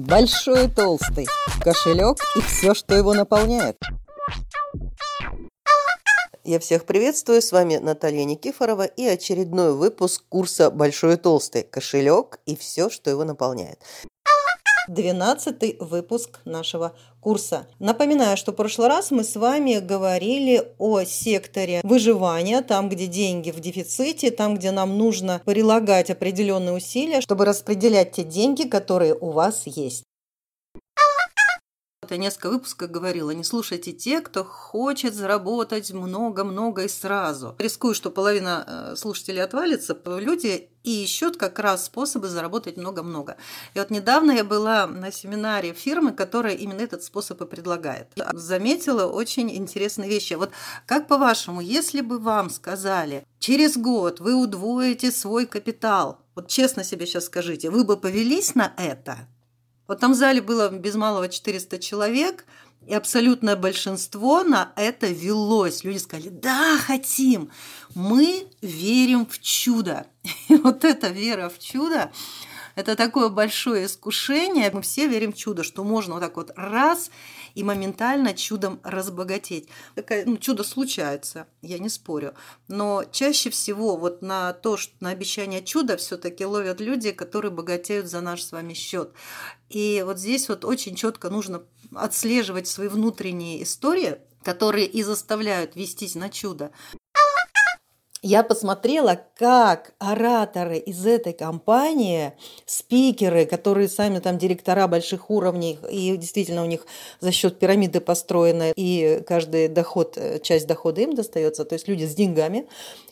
Большой и толстый, кошелек и все, что его наполняет. Я всех приветствую, с вами Наталья Никифорова и очередной выпуск курса «Большой и толстый. Кошелек и все, что его наполняет». Двенадцатый выпуск нашего курса. Напоминаю, что в прошлый раз мы с вами говорили о секторе выживания, там, где деньги в дефиците, там, где нам нужно прилагать определенные усилия, чтобы распределять те деньги, которые у вас есть я несколько выпусков говорила, не слушайте те, кто хочет заработать много-много и сразу. Рискую, что половина э, слушателей отвалится. Люди и ищут как раз способы заработать много-много. И вот недавно я была на семинаре фирмы, которая именно этот способ и предлагает. Заметила очень интересные вещи. Вот как по-вашему, если бы вам сказали, через год вы удвоите свой капитал, вот честно себе сейчас скажите, вы бы повелись на это? Вот там в зале было без малого 400 человек, и абсолютное большинство на это велось. Люди сказали, да, хотим, мы верим в чудо. И вот эта вера в чудо, это такое большое искушение. Мы все верим в чудо, что можно вот так вот раз и моментально чудом разбогатеть. Такое, ну, чудо случается, я не спорю. Но чаще всего вот на то, что на обещание чуда все-таки ловят люди, которые богатеют за наш с вами счет. И вот здесь вот очень четко нужно отслеживать свои внутренние истории, которые и заставляют вестись на чудо я посмотрела, как ораторы из этой компании, спикеры, которые сами там директора больших уровней, и действительно у них за счет пирамиды построены, и каждый доход, э, часть дохода им достается, то есть люди с деньгами,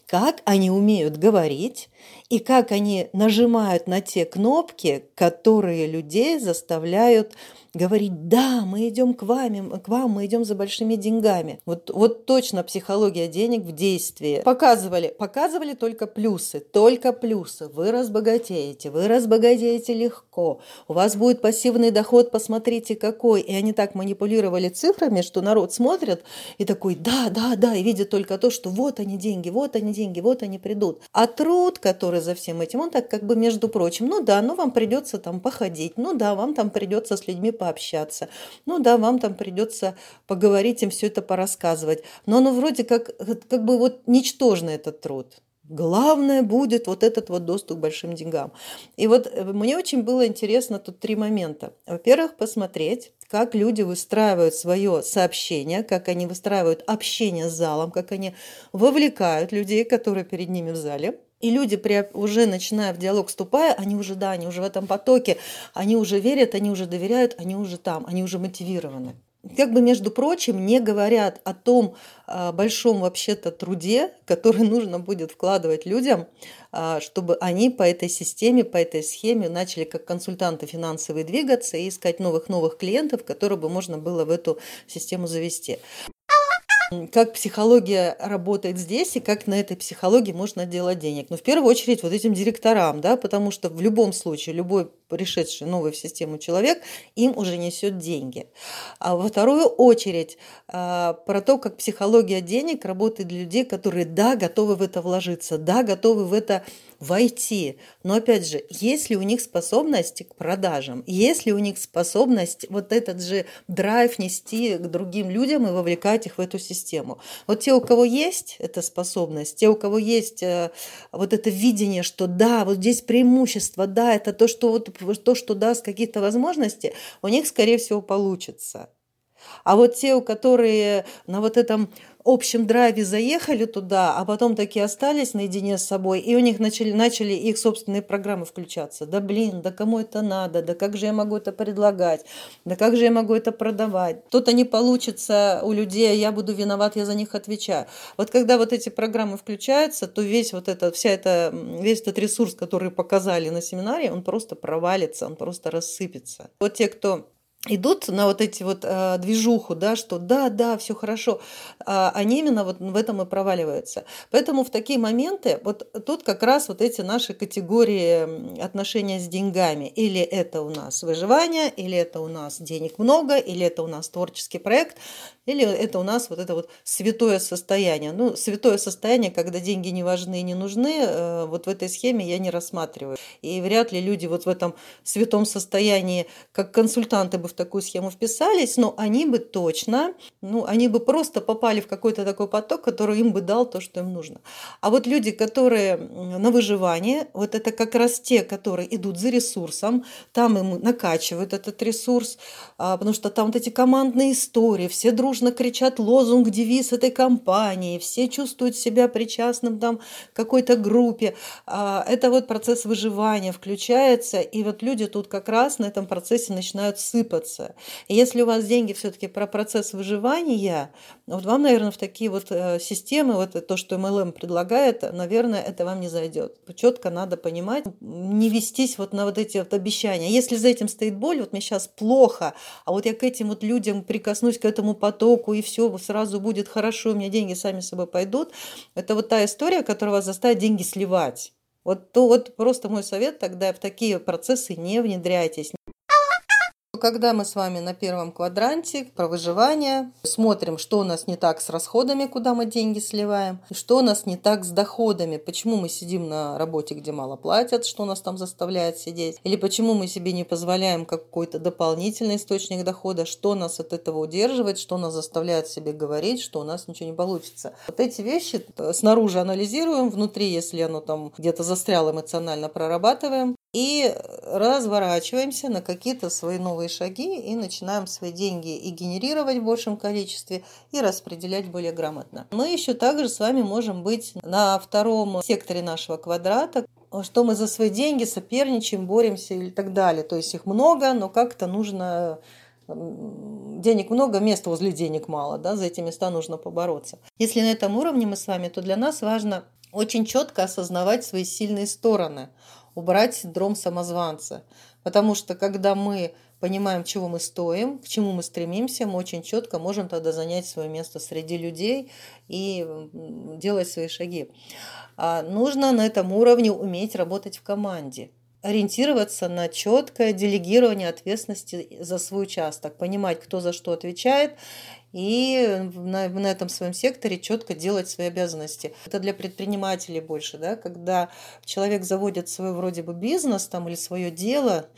как они умеют говорить и как они нажимают на те кнопки, которые людей заставляют говорить, да, мы идем к вам, к вам, мы идем за большими деньгами. Вот, вот точно психология денег в действии. Показывали, показывали только плюсы, только плюсы. Вы разбогатеете, вы разбогатеете легко. У вас будет пассивный доход, посмотрите какой. И они так манипулировали цифрами, что народ смотрит и такой, да, да, да, и видит только то, что вот они деньги, вот они деньги, вот они придут. А труд, который за всем этим, он так как бы между прочим, ну да, ну вам придется там походить, ну да, вам там придется с людьми пообщаться. Ну да, вам там придется поговорить, им все это порассказывать. Но оно вроде как, как бы вот ничтожный этот труд. Главное будет вот этот вот доступ к большим деньгам. И вот э, мне очень было интересно тут три момента. Во-первых, посмотреть, как люди выстраивают свое сообщение, как они выстраивают общение с залом, как они вовлекают людей, которые перед ними в зале. И люди, уже начиная в диалог вступая, они уже, да, они уже в этом потоке, они уже верят, они уже доверяют, они уже там, они уже мотивированы. Как бы, между прочим, не говорят о том а, большом вообще-то труде, который нужно будет вкладывать людям, а, чтобы они по этой системе, по этой схеме начали как консультанты финансовые двигаться и искать новых-новых клиентов, которые бы можно было в эту систему завести как психология работает здесь и как на этой психологии можно делать денег. Ну, в первую очередь вот этим директорам, да, потому что в любом случае любой пришедший новый в систему человек им уже несет деньги. А во вторую очередь а, про то, как психология денег работает для людей, которые, да, готовы в это вложиться, да, готовы в это войти. Но опять же, есть ли у них способность к продажам, есть ли у них способность вот этот же драйв нести к другим людям и вовлекать их в эту систему. Вот те, у кого есть эта способность, те, у кого есть э, вот это видение, что да, вот здесь преимущество, да, это то, что, вот, то, что даст какие-то возможности, у них, скорее всего, получится. А вот те, у которые на вот этом общем драйве заехали туда, а потом такие остались наедине с собой, и у них начали, начали их собственные программы включаться. Да блин, да кому это надо, да как же я могу это предлагать, да как же я могу это продавать. Тут они получится у людей, а я буду виноват, я за них отвечаю. Вот когда вот эти программы включаются, то весь вот этот, вся эта, весь этот ресурс, который показали на семинаре, он просто провалится, он просто рассыпется. Вот те, кто идут на вот эти вот э, движуху, да, что да, да, все хорошо, а они именно вот в этом и проваливаются. Поэтому в такие моменты вот тут как раз вот эти наши категории отношения с деньгами. Или это у нас выживание, или это у нас денег много, или это у нас творческий проект, или это у нас вот это вот святое состояние. Ну, святое состояние, когда деньги не важны и не нужны, э, вот в этой схеме я не рассматриваю. И вряд ли люди вот в этом святом состоянии, как консультанты бы в такую схему вписались, но они бы точно, ну, они бы просто попали в какой-то такой поток, который им бы дал то, что им нужно. А вот люди, которые на выживание, вот это как раз те, которые идут за ресурсом, там им накачивают этот ресурс, а, потому что там вот эти командные истории, все дружно кричат лозунг, девиз этой компании, все чувствуют себя причастным там какой-то группе. А, это вот процесс выживания включается, и вот люди тут как раз на этом процессе начинают сыпаться. И если у вас деньги все-таки про процесс выживания, вот вам, наверное, в такие вот э, системы, вот то, что MLM предлагает, наверное, это вам не зайдет. Четко надо понимать, не вестись вот на вот эти вот обещания. Если за этим стоит боль, вот мне сейчас плохо, а вот я к этим вот людям прикоснусь, к этому потоку, и все сразу будет хорошо, у меня деньги сами собой пойдут. Это вот та история, которая вас заставит деньги сливать. Вот, то, вот просто мой совет тогда в такие процессы не внедряйтесь. Когда мы с вами на первом квадранте про выживание, смотрим, что у нас не так с расходами, куда мы деньги сливаем, что у нас не так с доходами, почему мы сидим на работе, где мало платят, что нас там заставляет сидеть, или почему мы себе не позволяем какой-то дополнительный источник дохода, что нас от этого удерживает, что нас заставляет себе говорить, что у нас ничего не получится. Вот эти вещи снаружи анализируем, внутри, если оно там где-то застряло эмоционально, прорабатываем, и разворачиваемся на какие-то свои новые шаги и начинаем свои деньги и генерировать в большем количестве, и распределять более грамотно. Мы еще также с вами можем быть на втором секторе нашего квадрата, что мы за свои деньги соперничаем, боремся и так далее. То есть их много, но как-то нужно денег много, места возле денег мало, да, за эти места нужно побороться. Если на этом уровне мы с вами, то для нас важно очень четко осознавать свои сильные стороны – убрать синдром самозванца. Потому что когда мы понимаем, чего мы стоим, к чему мы стремимся, мы очень четко можем тогда занять свое место среди людей и делать свои шаги. А нужно на этом уровне уметь работать в команде ориентироваться на четкое делегирование ответственности за свой участок, понимать, кто за что отвечает, и на, на этом своем секторе четко делать свои обязанности. Это для предпринимателей больше, да, когда человек заводит свой вроде бы бизнес там или свое дело,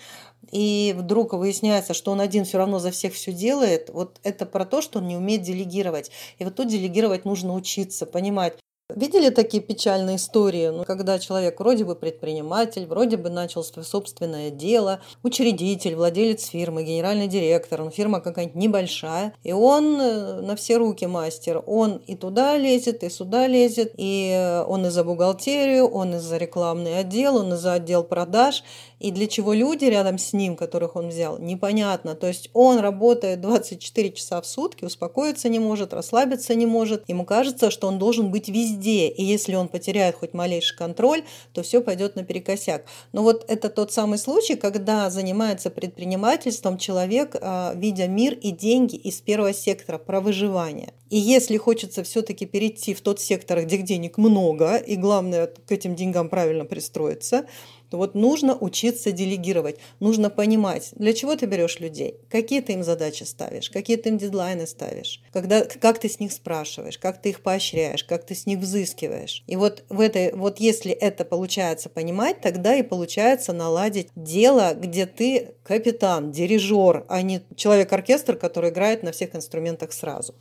и вдруг выясняется, что он один все равно за всех все делает, вот это про то, что он не умеет делегировать. И вот тут делегировать нужно учиться, понимать, Видели такие печальные истории, ну, когда человек вроде бы предприниматель, вроде бы начал свое собственное дело, учредитель, владелец фирмы, генеральный директор, ну, фирма какая-нибудь небольшая, и он э, на все руки мастер, он и туда лезет, и сюда лезет, и э, он и за бухгалтерию, он и за рекламный отдел, он и за отдел продаж, и для чего люди рядом с ним, которых он взял, непонятно. То есть он работает 24 часа в сутки, успокоиться не может, расслабиться не может. Ему кажется, что он должен быть везде. И если он потеряет хоть малейший контроль, то все пойдет наперекосяк. Но вот это тот самый случай, когда занимается предпринимательством человек, а, видя мир и деньги из первого сектора про выживание. И если хочется все-таки перейти в тот сектор, где денег много, и главное к этим деньгам правильно пристроиться, то вот нужно учиться делегировать, нужно понимать, для чего ты берешь людей, какие ты им задачи ставишь, какие ты им дедлайны ставишь, когда, как ты с них спрашиваешь, как ты их поощряешь, как ты с них взыскиваешь. И вот, в этой, вот если это получается понимать, тогда и получается наладить дело, где ты капитан, дирижер, а не человек-оркестр, который играет на всех инструментах сразу.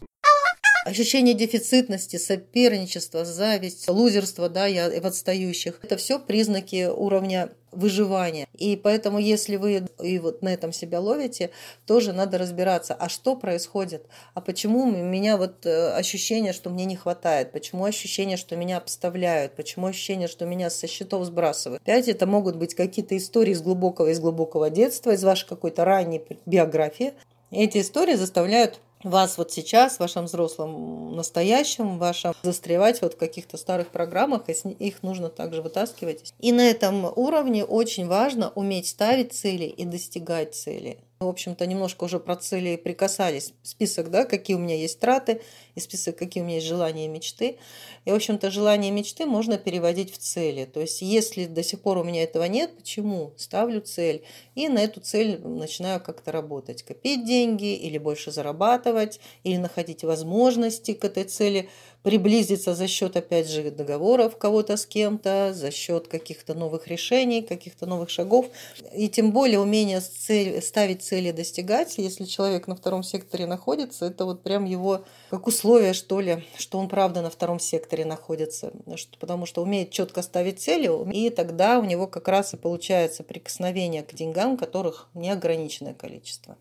Ощущение дефицитности, соперничества, зависть, лузерство, да, я в отстающих. Это все признаки уровня выживания. И поэтому, если вы и вот на этом себя ловите, тоже надо разбираться, а что происходит, а почему у меня вот э, ощущение, что мне не хватает, почему ощущение, что меня обставляют, почему ощущение, что меня со счетов сбрасывают. Опять это могут быть какие-то истории из глубокого, из глубокого детства, из вашей какой-то ранней биографии. И эти истории заставляют вас вот сейчас, в вашем взрослом настоящем, вашем застревать вот в каких-то старых программах, и их нужно также вытаскивать. И на этом уровне очень важно уметь ставить цели и достигать цели. В общем-то, немножко уже про цели прикасались. Список, да, какие у меня есть траты, и список, какие у меня есть желания и мечты. И, в общем-то, желания и мечты можно переводить в цели. То есть, если до сих пор у меня этого нет, почему? Ставлю цель. И на эту цель начинаю как-то работать. Копить деньги или больше зарабатывать, или находить возможности к этой цели – приблизиться за счет, опять же, договоров кого-то с кем-то, за счет каких-то новых решений, каких-то новых шагов. И тем более умение цель, ставить цели достигать, если человек на втором секторе находится, это вот прям его как условие, что ли, что он правда на втором секторе находится. Потому что умеет четко ставить цели, и тогда у него как раз и получается прикосновение к деньгам, которых неограниченное количество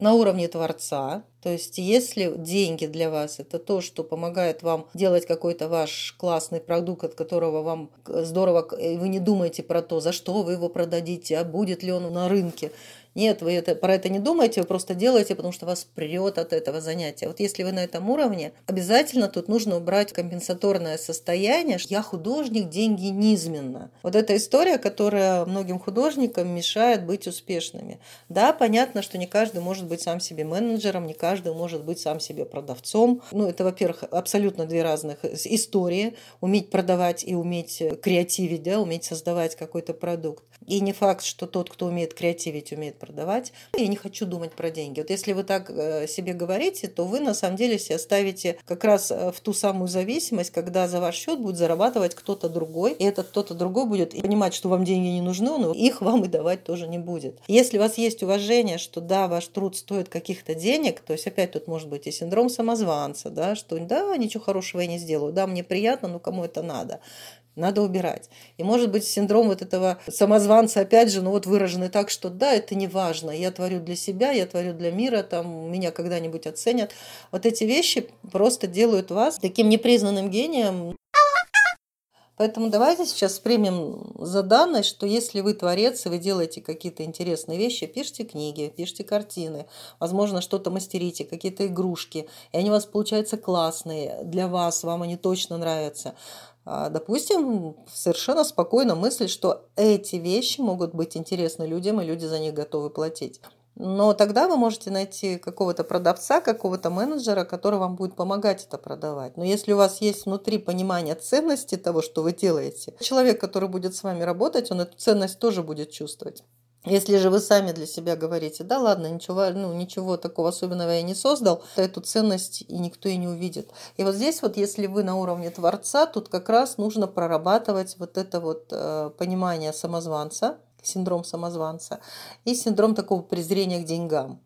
на уровне Творца. То есть, если деньги для вас это то, что помогает вам делать какой-то ваш классный продукт, от которого вам здорово, вы не думаете про то, за что вы его продадите, а будет ли он на рынке, нет, вы это, про это не думаете, вы просто делаете, потому что вас прет от этого занятия. Вот если вы на этом уровне, обязательно тут нужно убрать компенсаторное состояние. Я художник, деньги низменно. Вот эта история, которая многим художникам мешает быть успешными. Да, понятно, что не каждый может быть сам себе менеджером, не каждый может быть сам себе продавцом. Ну, это, во-первых, абсолютно две разных истории. Уметь продавать и уметь креативить, да, уметь создавать какой-то продукт. И не факт, что тот, кто умеет креативить, умеет продавать. Я не хочу думать про деньги. Вот если вы так э, себе говорите, то вы на самом деле себя ставите как раз э, в ту самую зависимость, когда за ваш счет будет зарабатывать кто-то другой, и этот кто-то другой будет понимать, что вам деньги не нужны, но их вам и давать тоже не будет. Если у вас есть уважение, что да, ваш труд стоит каких-то денег, то есть опять тут может быть и синдром самозванца, да, что да, ничего хорошего я не сделаю, да, мне приятно, но кому это надо надо убирать. И может быть синдром вот этого самозванца, опять же, ну вот выраженный так, что да, это не важно, я творю для себя, я творю для мира, там меня когда-нибудь оценят. Вот эти вещи просто делают вас таким непризнанным гением. Поэтому давайте сейчас примем за данность, что если вы творец, и вы делаете какие-то интересные вещи, пишите книги, пишите картины, возможно, что-то мастерите, какие-то игрушки, и они у вас получаются классные, для вас, вам они точно нравятся – а, допустим, совершенно спокойно мыслить, что эти вещи могут быть интересны людям, и люди за них готовы платить. Но тогда вы можете найти какого-то продавца, какого-то менеджера, который вам будет помогать это продавать. Но если у вас есть внутри понимание ценности того, что вы делаете, человек, который будет с вами работать, он эту ценность тоже будет чувствовать. Если же вы сами для себя говорите, да ладно, ничего, ну, ничего такого особенного я не создал, то эту ценность и никто и не увидит. И вот здесь вот, если вы на уровне Творца, тут как раз нужно прорабатывать вот это вот э, понимание самозванца, синдром самозванца и синдром такого презрения к деньгам.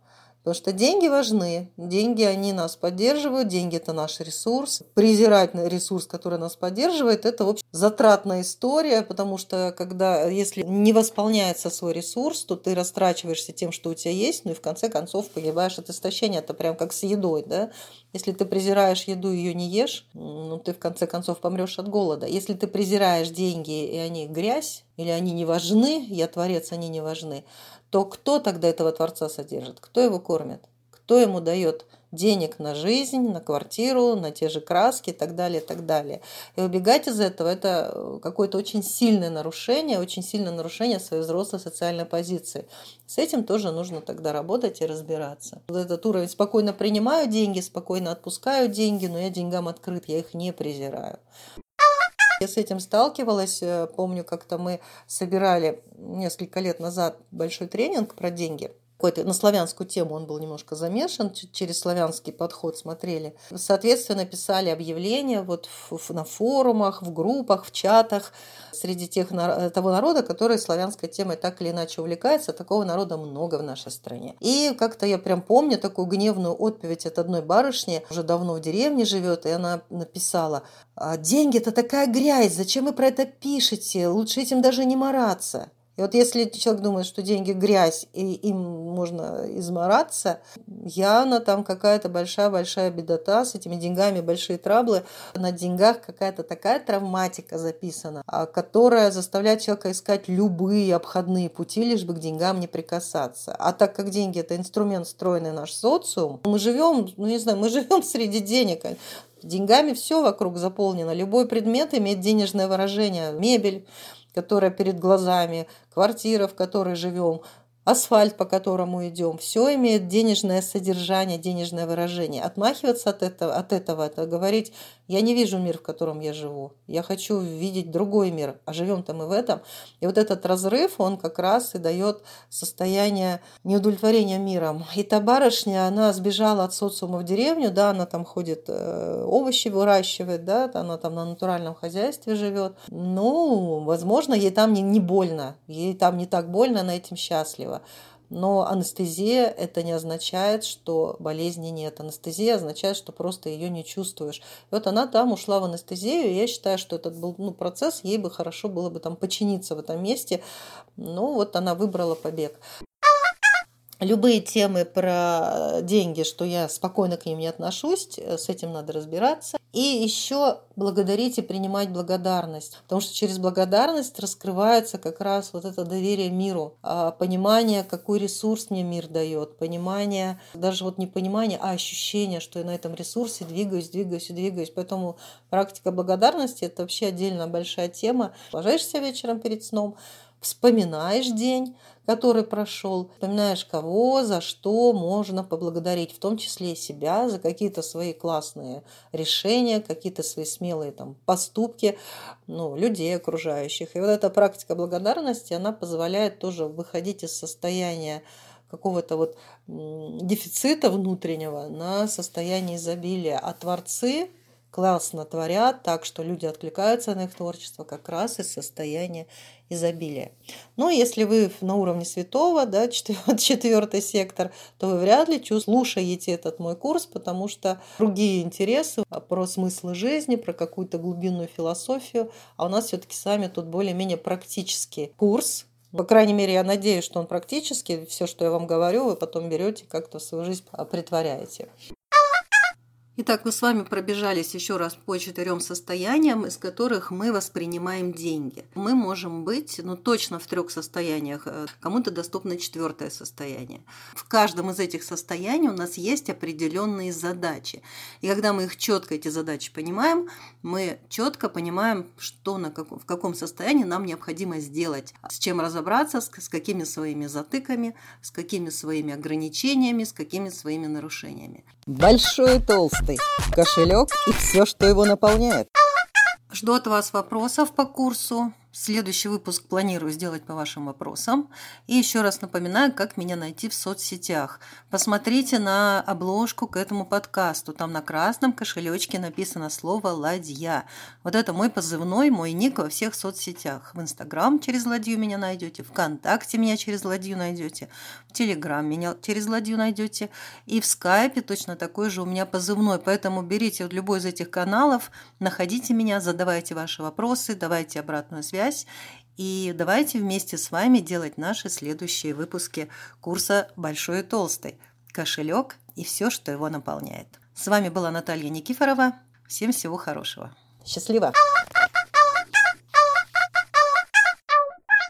Потому что деньги важны, деньги, они нас поддерживают, деньги – это наш ресурс. Презирать ресурс, который нас поддерживает, это, в общем, затратная история, потому что, когда, если не восполняется свой ресурс, то ты растрачиваешься тем, что у тебя есть, ну и в конце концов погибаешь от истощения. Это прям как с едой, да? Если ты презираешь еду и ее не ешь, ну ты в конце концов помрешь от голода. Если ты презираешь деньги, и они грязь, или они не важны, я творец, они не важны, то кто тогда этого Творца содержит? Кто его кормит? Кто ему дает денег на жизнь, на квартиру, на те же краски и так далее, и так далее. И убегать из этого – это э, какое-то очень сильное нарушение, очень сильное нарушение своей взрослой социальной позиции. С этим тоже нужно тогда работать и разбираться. Вот этот уровень спокойно принимаю деньги, спокойно отпускаю деньги, но я деньгам открыт, я их не презираю. Я с этим сталкивалась. Э, помню, как-то мы собирали несколько лет назад большой тренинг про деньги – какой-то на славянскую тему он был немножко замешан, через славянский подход смотрели. Соответственно, писали объявления вот на форумах, в группах, в чатах среди тех, того народа, который славянской темой так или иначе увлекается. Такого народа много в нашей стране. И как-то я прям помню такую гневную отповедь от одной барышни, уже давно в деревне живет, и она написала, «А деньги – это такая грязь, зачем вы про это пишете? Лучше этим даже не мараться. И вот если человек думает, что деньги грязь, и им можно измораться, явно там какая-то большая-большая бедота с этими деньгами, большие траблы. На деньгах какая-то такая травматика записана, а, которая заставляет человека искать любые обходные пути, лишь бы к деньгам не прикасаться. А так как деньги – это инструмент, встроенный в наш социум, мы живем, ну не знаю, мы живем среди денег. Деньгами все вокруг заполнено. Любой предмет имеет денежное выражение. Мебель, которая перед глазами, квартира, в которой живем, асфальт, по которому идем, все имеет денежное содержание, денежное выражение. Отмахиваться от этого, от этого это говорить, я не вижу мир, в котором я живу. Я хочу видеть другой мир, а живем-то мы в этом. И вот этот разрыв, он как раз и дает состояние неудовлетворения миром. И та барышня, она сбежала от социума в деревню, да, она там ходит, э, овощи выращивает, да, она там на натуральном хозяйстве живет. Ну, возможно, ей там не, не больно, ей там не так больно, она этим счастлива. Но анестезия это не означает, что болезни нет. Анестезия означает, что просто ее не чувствуешь. И вот она там ушла в анестезию, и я считаю, что этот был ну, процесс, ей бы хорошо было бы там починиться в этом месте. Ну вот она выбрала побег любые темы про деньги, что я спокойно к ним не отношусь, э, с этим надо разбираться. И еще благодарить и принимать благодарность, потому что через благодарность раскрывается как раз вот это доверие миру, а понимание, какой ресурс мне мир дает, понимание, даже вот не понимание, а ощущение, что я на этом ресурсе двигаюсь, двигаюсь и двигаюсь. Поэтому практика благодарности – это вообще отдельно большая тема. Ложишься вечером перед сном, вспоминаешь день, который прошел, вспоминаешь кого, за что можно поблагодарить, в том числе и себя за какие-то свои классные решения, какие-то свои смелые там поступки, ну, людей окружающих. И вот эта практика благодарности, она позволяет тоже выходить из состояния какого-то вот дефицита внутреннего на состояние изобилия. А творцы классно творят, так что люди откликаются на их творчество как раз из состояния изобилия. Но если вы на уровне святого, да, четвертый сектор, то вы вряд ли слушаете этот мой курс, потому что другие интересы про смысл жизни, про какую-то глубинную философию, а у нас все-таки с вами тут более-менее практический курс, по крайней мере, я надеюсь, что он практически, все, что я вам говорю, вы потом берете как-то в свою жизнь притворяете. Итак, мы с вами пробежались еще раз по четырем состояниям, из которых мы воспринимаем деньги. Мы можем быть, ну точно в трех состояниях. Э, кому-то доступно четвертое состояние. В каждом из этих состояний у нас есть определенные задачи. И когда мы их четко, эти задачи понимаем, мы четко понимаем, что на каком, в каком состоянии нам необходимо сделать, с чем разобраться, с, с какими своими затыками, с какими своими ограничениями, с какими своими нарушениями. Большой толстый толстый, кошелек и все, что его наполняет. Жду от вас вопросов по курсу. Следующий выпуск планирую сделать по вашим вопросам. И еще раз напоминаю, как меня найти в соцсетях. Посмотрите на обложку к этому подкасту. Там на красном кошелечке написано слово «Ладья». Вот это мой позывной, мой ник во всех соцсетях. В Инстаграм через Ладью меня найдете, ВКонтакте меня через Ладью найдете, в Телеграм меня через Ладью найдете. И в Скайпе точно такой же у меня позывной. Поэтому берите любой из этих каналов, находите меня, задавайте ваши вопросы, давайте обратную связь связь. И давайте вместе с вами делать наши следующие выпуски курса «Большой и толстый. Кошелек и все, что его наполняет». С вами была Наталья Никифорова. Всем всего хорошего. Счастливо!